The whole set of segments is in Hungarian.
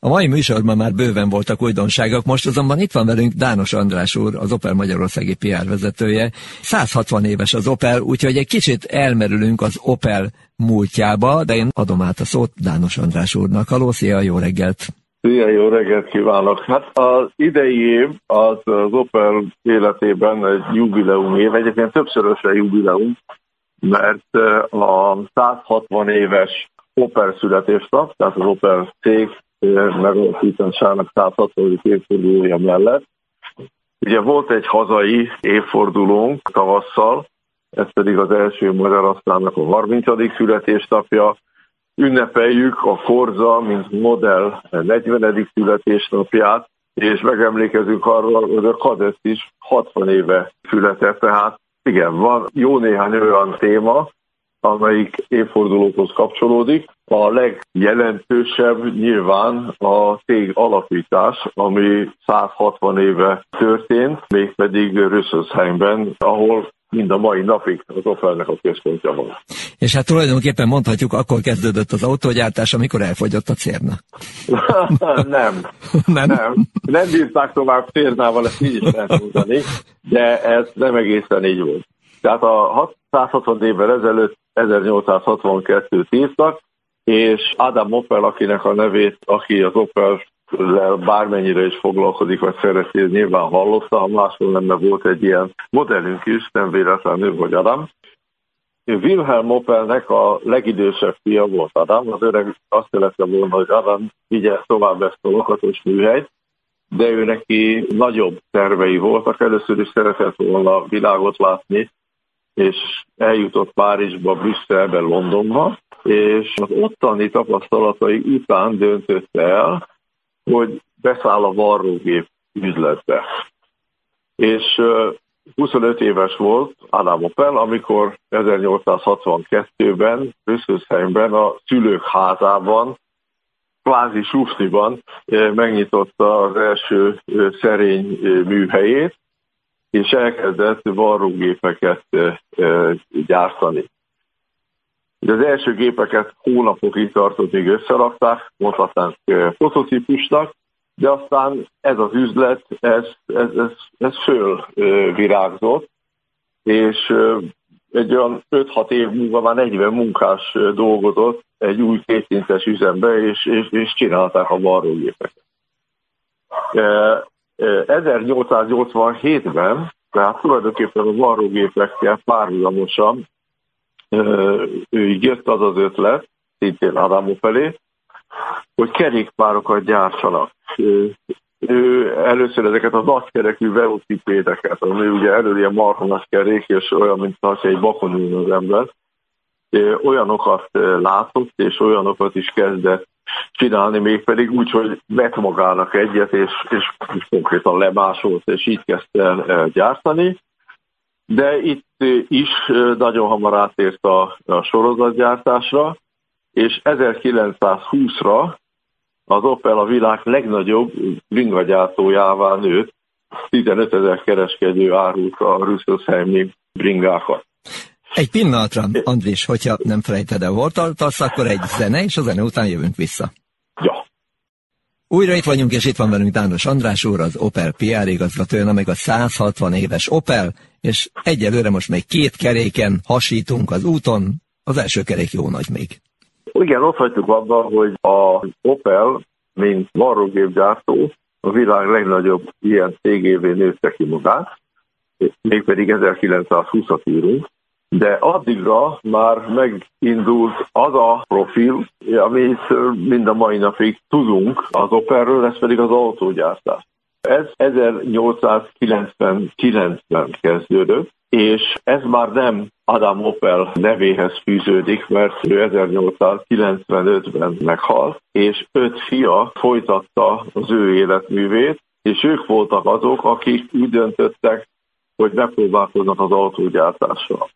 A mai műsorban már bőven voltak újdonságok, most azonban itt van velünk Dános András úr, az Opel Magyarországi PR vezetője. 160 éves az Opel, úgyhogy egy kicsit elmerülünk az Opel múltjába, de én adom át a szót Dános András úrnak. Haló, szia, jó reggelt! Szia, jó reggelt kívánok! Hát az idei év az, az Opel életében egy jubileum év, egyébként a jubileum, mert a 160 éves Opel születésnap, tehát az Opel cég megalapításának 160. évfordulója mellett. Ugye volt egy hazai évfordulónk tavasszal, ez pedig az első magyar asztalnak a 30. születésnapja. Ünnepeljük a Korza, mint modell 40. születésnapját, és megemlékezünk arról, hogy a Kadett is 60 éve született, tehát igen, van jó néhány olyan téma, amelyik évfordulókhoz kapcsolódik. A legjelentősebb nyilván a cég alapítás, ami 160 éve történt, mégpedig Rüsszelsheimben, ahol mind a mai napig az Opelnek a központja van. És hát tulajdonképpen mondhatjuk, akkor kezdődött az autógyártás, amikor elfogyott a cérna. nem. nem. Nem. Nem bírták tovább cérnával, ezt így is lehet mondani, de ez nem egészen így volt. Tehát a 160 évvel ezelőtt 1862-t írtak, és Adam Opel, akinek a nevét, aki az Opel bármennyire is foglalkozik, vagy szereti, nyilván hallotta, ha máshol nem, mert volt egy ilyen modellünk is, nem véletlenül, hogy Adam. Wilhelm Opelnek a legidősebb fia volt Adam, az öreg azt jelette volna, hogy Adam vigye tovább ezt a lokatos műhelyt, de ő neki nagyobb tervei voltak, először is szeretett volna világot látni, és eljutott Párizsba, Brüsszelbe, Londonba, és az ottani tapasztalatai után döntött el, hogy beszáll a varrógép üzletbe. És 25 éves volt Adam Opel, amikor 1862-ben Rüsszelsheimben a szülők házában, kvázi Sufniban megnyitotta az első szerény műhelyét, és elkezdett varrógépeket gyártani. Az első gépeket hónapokig tartott, még összerakták, mondhatnánk prototípusnak, de aztán ez az üzlet, ez, ez, ez, ez föl virágzott, és egy olyan 5-6 év múlva már 40 munkás dolgozott egy új kétszintes üzembe, és, és, és csinálták a varrógépeket. 1887-ben, tehát tulajdonképpen a varrógépekkel párhuzamosan ő jött az az ötlet, szintén Adamo felé, hogy kerékpárokat gyártsanak. Ő először ezeket a nagykerekű velocipédeket, ami ugye elő ilyen marhonas kerék, és olyan, mint ha egy bakon ülne az ember, olyanokat látott, és olyanokat is kezdett csinálni, mégpedig úgy, hogy vett magának egyet, és, és, és konkrétan lemásolt, és így kezdte gyártani. De itt is nagyon hamar átért a, a sorozatgyártásra, és 1920-ra az Opel a világ legnagyobb bringagyártójává nőtt, 15 ezer kereskedő árult a Rüsszelsheimi bringákat. Egy pillanatra, Andris, hogyha nem felejted el, hol tartasz, akkor egy zene, és a zene után jövünk vissza. Ja. Újra itt vagyunk, és itt van velünk Dános András úr, az Opel PR igazgatója, meg a 160 éves Opel, és egyelőre most még két keréken hasítunk az úton, az első kerék jó nagy még. Igen, ott hagytuk abban, hogy a Opel, mint varrógépgyártó, a világ legnagyobb ilyen cégévé nőtte ki magát, mégpedig 1920-at írunk, de addigra már megindult az a profil, amit mind a mai napig tudunk az Opelről, ez pedig az autógyártás. Ez 1899-ben kezdődött, és ez már nem Adam Opel nevéhez fűződik, mert ő 1895-ben meghalt, és öt fia folytatta az ő életművét, és ők voltak azok, akik úgy döntöttek, hogy megpróbálkoznak az autógyártással.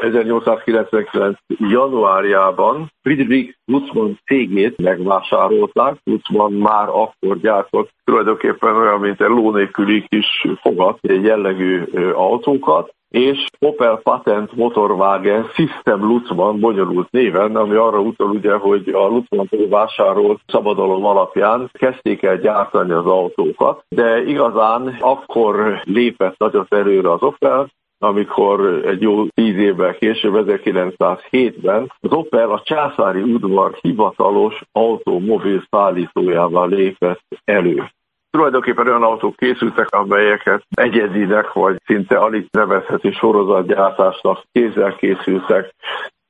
1899. januárjában Friedrich Lutzmann cégét megvásárolták. Lutzmann már akkor gyártott tulajdonképpen olyan, mint egy lónélküli kis fogat, jellegű autókat, és Opel Patent Motorwagen System Lutzmann bonyolult néven, ami arra utal ugye, hogy a Lutzmann vásárolt szabadalom alapján kezdték el gyártani az autókat, de igazán akkor lépett nagyot előre az Opel, amikor egy jó tíz évvel később, 1907-ben az Opel a császári udvar hivatalos automobil szállítójával lépett elő. Tulajdonképpen olyan autók készültek, amelyeket egyedinek, vagy szinte alig nevezhető sorozatgyártásnak kézzel készültek,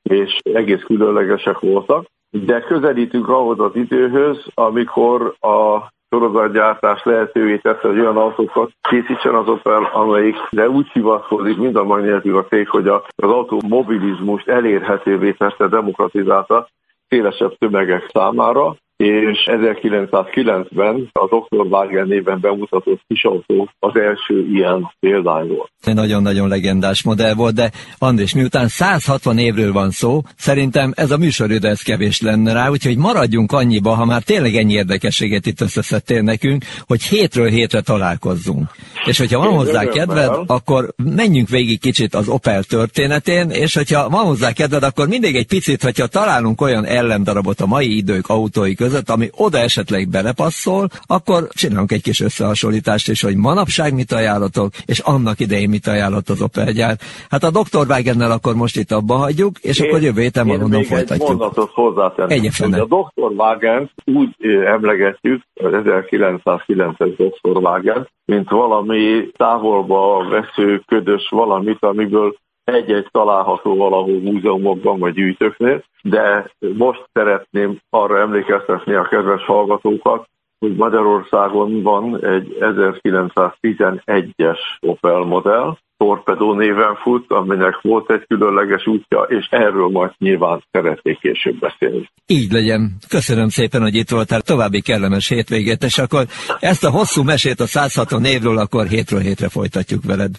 és egész különlegesek voltak. De közelítünk ahhoz az időhöz, amikor a sorozatgyártás lehetővé tesz, hogy olyan autókat készítsen az Opel, amelyikre úgy hivatkozik mind a mai nélkül a cég, hogy az automobilizmust elérhetővé tette, demokratizálta szélesebb tömegek számára, és 1909-ben a Dr. Wagen néven bemutatott kisautó az első ilyen példány volt. Nagyon-nagyon legendás modell volt, de Andrés, miután 160 évről van szó, szerintem ez a műsoridő ez kevés lenne rá, úgyhogy maradjunk annyiba, ha már tényleg ennyi érdekességet itt összeszedtél nekünk, hogy hétről hétre találkozzunk. És hogyha van hozzá kedved, akkor menjünk végig kicsit az Opel történetén, és hogyha van hozzá kedved, akkor mindig egy picit, hogyha találunk olyan ellendarabot a mai idők autói között, ami oda esetleg belepasszol, akkor csinálunk egy kis összehasonlítást is, hogy manapság mit ajánlatok, és annak idején mit ajánlott az Opel gyár. Hát a Dr. Wagennel akkor most itt abba hagyjuk, és én, akkor jövő héten valonnan folytatjuk. Egy mondatot hozzátenni. A Dr. Wagen úgy emlegetjük, az 1909-es Dr. Wagen, mint valami távolba vesző, ködös valamit, amiből egy-egy található valahol múzeumokban vagy gyűjtőknél, de most szeretném arra emlékeztetni a kedves hallgatókat, hogy Magyarországon van egy 1911-es Opel modell, Torpedó néven fut, aminek volt egy különleges útja, és erről majd nyilván szeretnék később beszélni. Így legyen. Köszönöm szépen, hogy itt voltál. További kellemes hétvégét, és akkor ezt a hosszú mesét a 160 évről akkor hétről hétre folytatjuk veled.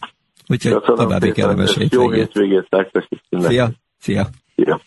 Úgyhogy Köszönöm további szépen, kellemes hétvégét. Jó hétvégét nektek. Szia! Szia! Szia!